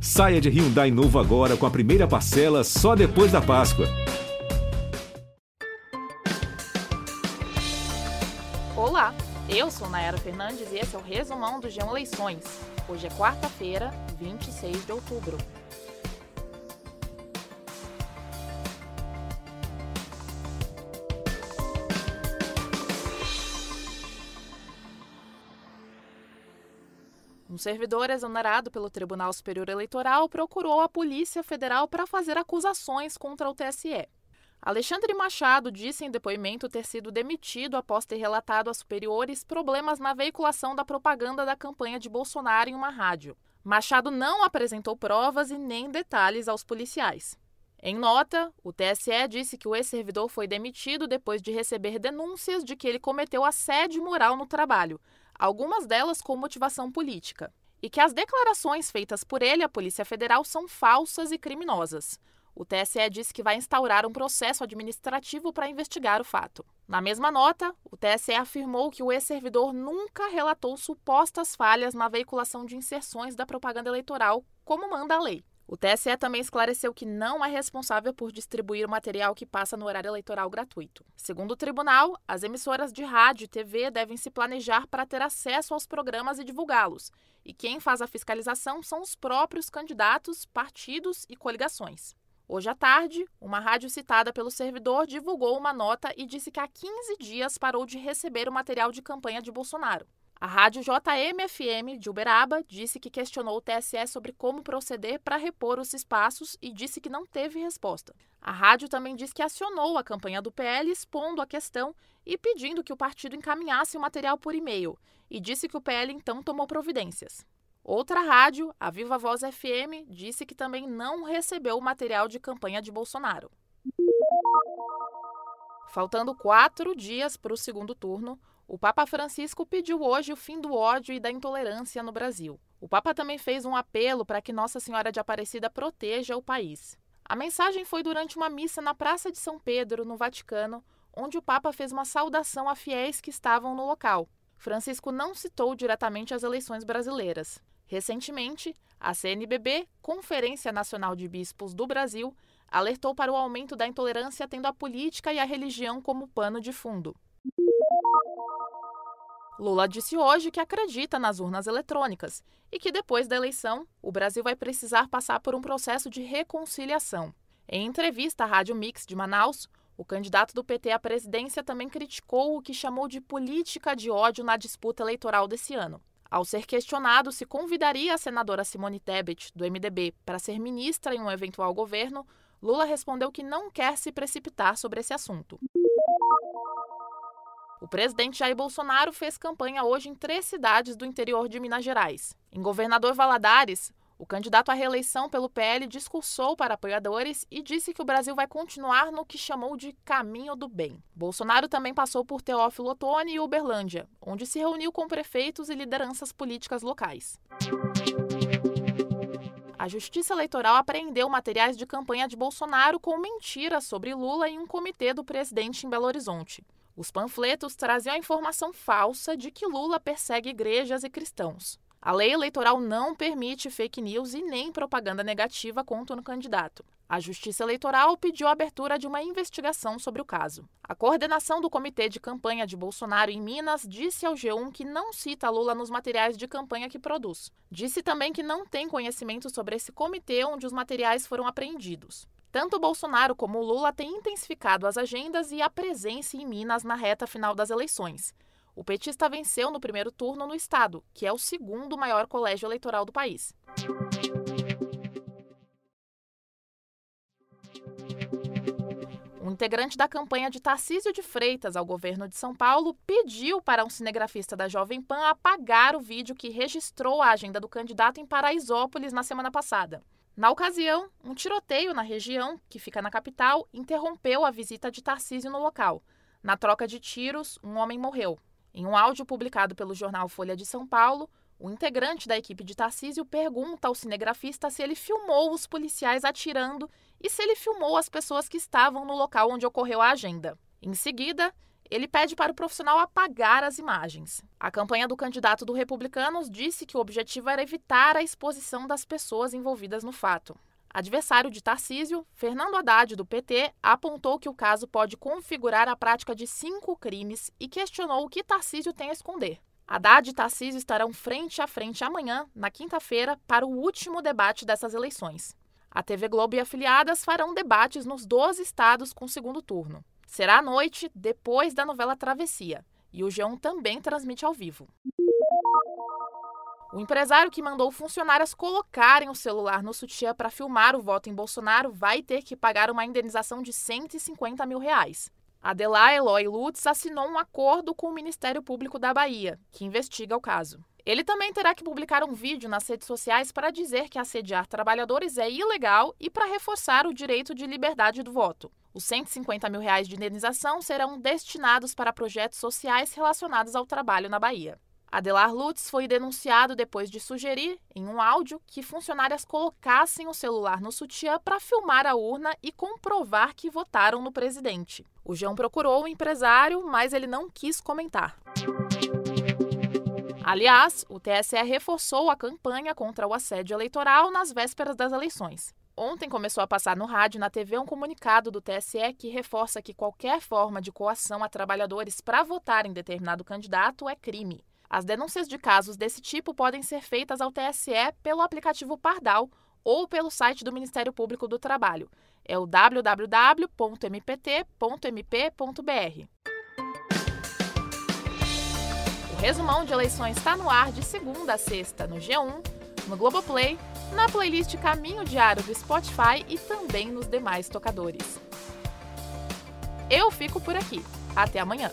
Saia de Hyundai novo agora com a primeira parcela só depois da Páscoa. Olá, eu sou Nayara Fernandes e esse é o resumão do G1 Eleições. Hoje é quarta-feira, 26 de outubro. Um servidor exonerado pelo Tribunal Superior Eleitoral procurou a Polícia Federal para fazer acusações contra o TSE. Alexandre Machado disse em depoimento ter sido demitido após ter relatado a superiores problemas na veiculação da propaganda da campanha de Bolsonaro em uma rádio. Machado não apresentou provas e nem detalhes aos policiais. Em nota, o TSE disse que o ex-servidor foi demitido depois de receber denúncias de que ele cometeu assédio moral no trabalho, algumas delas com motivação política, e que as declarações feitas por ele à Polícia Federal são falsas e criminosas. O TSE disse que vai instaurar um processo administrativo para investigar o fato. Na mesma nota, o TSE afirmou que o ex-servidor nunca relatou supostas falhas na veiculação de inserções da propaganda eleitoral, como manda a lei. O TSE também esclareceu que não é responsável por distribuir o material que passa no horário eleitoral gratuito. Segundo o tribunal, as emissoras de rádio e TV devem se planejar para ter acesso aos programas e divulgá-los, e quem faz a fiscalização são os próprios candidatos, partidos e coligações. Hoje à tarde, uma rádio citada pelo servidor divulgou uma nota e disse que há 15 dias parou de receber o material de campanha de Bolsonaro. A rádio JMFM de Uberaba disse que questionou o TSE sobre como proceder para repor os espaços e disse que não teve resposta. A rádio também disse que acionou a campanha do PL expondo a questão e pedindo que o partido encaminhasse o material por e-mail, e disse que o PL então tomou providências. Outra rádio, a Viva Voz FM, disse que também não recebeu o material de campanha de Bolsonaro. Faltando quatro dias para o segundo turno, o Papa Francisco pediu hoje o fim do ódio e da intolerância no Brasil. O Papa também fez um apelo para que Nossa Senhora de Aparecida proteja o país. A mensagem foi durante uma missa na Praça de São Pedro, no Vaticano, onde o Papa fez uma saudação a fiéis que estavam no local. Francisco não citou diretamente as eleições brasileiras. Recentemente, a CNBB, Conferência Nacional de Bispos do Brasil, alertou para o aumento da intolerância tendo a política e a religião como pano de fundo. Lula disse hoje que acredita nas urnas eletrônicas e que depois da eleição, o Brasil vai precisar passar por um processo de reconciliação. Em entrevista à Rádio Mix de Manaus, o candidato do PT à presidência também criticou o que chamou de política de ódio na disputa eleitoral desse ano. Ao ser questionado se convidaria a senadora Simone Tebet, do MDB, para ser ministra em um eventual governo, Lula respondeu que não quer se precipitar sobre esse assunto. O presidente Jair Bolsonaro fez campanha hoje em três cidades do interior de Minas Gerais. Em Governador Valadares, o candidato à reeleição pelo PL discursou para apoiadores e disse que o Brasil vai continuar no que chamou de caminho do bem. Bolsonaro também passou por Teófilo Otoni e Uberlândia, onde se reuniu com prefeitos e lideranças políticas locais. A Justiça Eleitoral apreendeu materiais de campanha de Bolsonaro com mentiras sobre Lula em um comitê do presidente em Belo Horizonte. Os panfletos traziam a informação falsa de que Lula persegue igrejas e cristãos. A lei eleitoral não permite fake news e nem propaganda negativa contra um candidato. A Justiça Eleitoral pediu a abertura de uma investigação sobre o caso. A coordenação do comitê de campanha de Bolsonaro em Minas disse ao G1 que não cita Lula nos materiais de campanha que produz. Disse também que não tem conhecimento sobre esse comitê onde os materiais foram apreendidos. Tanto Bolsonaro como Lula têm intensificado as agendas e a presença em Minas na reta final das eleições. O petista venceu no primeiro turno no estado, que é o segundo maior colégio eleitoral do país. Um integrante da campanha de Tarcísio de Freitas ao governo de São Paulo pediu para um cinegrafista da Jovem Pan apagar o vídeo que registrou a agenda do candidato em Paraisópolis na semana passada. Na ocasião, um tiroteio na região, que fica na capital, interrompeu a visita de Tarcísio no local. Na troca de tiros, um homem morreu. Em um áudio publicado pelo jornal Folha de São Paulo, o integrante da equipe de Tarcísio pergunta ao cinegrafista se ele filmou os policiais atirando e se ele filmou as pessoas que estavam no local onde ocorreu a agenda. Em seguida, ele pede para o profissional apagar as imagens. A campanha do candidato do Republicanos disse que o objetivo era evitar a exposição das pessoas envolvidas no fato. Adversário de Tarcísio, Fernando Haddad, do PT, apontou que o caso pode configurar a prática de cinco crimes e questionou o que Tarcísio tem a esconder. Haddad e Tarcísio estarão frente a frente amanhã, na quinta-feira, para o último debate dessas eleições. A TV Globo e afiliadas farão debates nos 12 estados com segundo turno. Será à noite, depois da novela Travessia, e o G1 também transmite ao vivo. O empresário que mandou funcionárias colocarem o celular no sutiã para filmar o voto em Bolsonaro vai ter que pagar uma indenização de 150 mil reais. Adelar Eloy Lutz assinou um acordo com o Ministério Público da Bahia, que investiga o caso. Ele também terá que publicar um vídeo nas redes sociais para dizer que assediar trabalhadores é ilegal e para reforçar o direito de liberdade do voto. Os 150 mil reais de indenização serão destinados para projetos sociais relacionados ao trabalho na Bahia. Adelar Lutz foi denunciado depois de sugerir, em um áudio, que funcionárias colocassem o celular no sutiã para filmar a urna e comprovar que votaram no presidente. O João procurou o empresário, mas ele não quis comentar. Aliás, o TSE reforçou a campanha contra o assédio eleitoral nas vésperas das eleições. Ontem começou a passar no rádio e na TV um comunicado do TSE que reforça que qualquer forma de coação a trabalhadores para votar em determinado candidato é crime. As denúncias de casos desse tipo podem ser feitas ao TSE pelo aplicativo Pardal ou pelo site do Ministério Público do Trabalho. É o www.mpt.mp.br. resumão de eleições está no ar de segunda a sexta no G1, no Globoplay, na playlist Caminho Diário do Spotify e também nos demais tocadores. Eu fico por aqui. Até amanhã.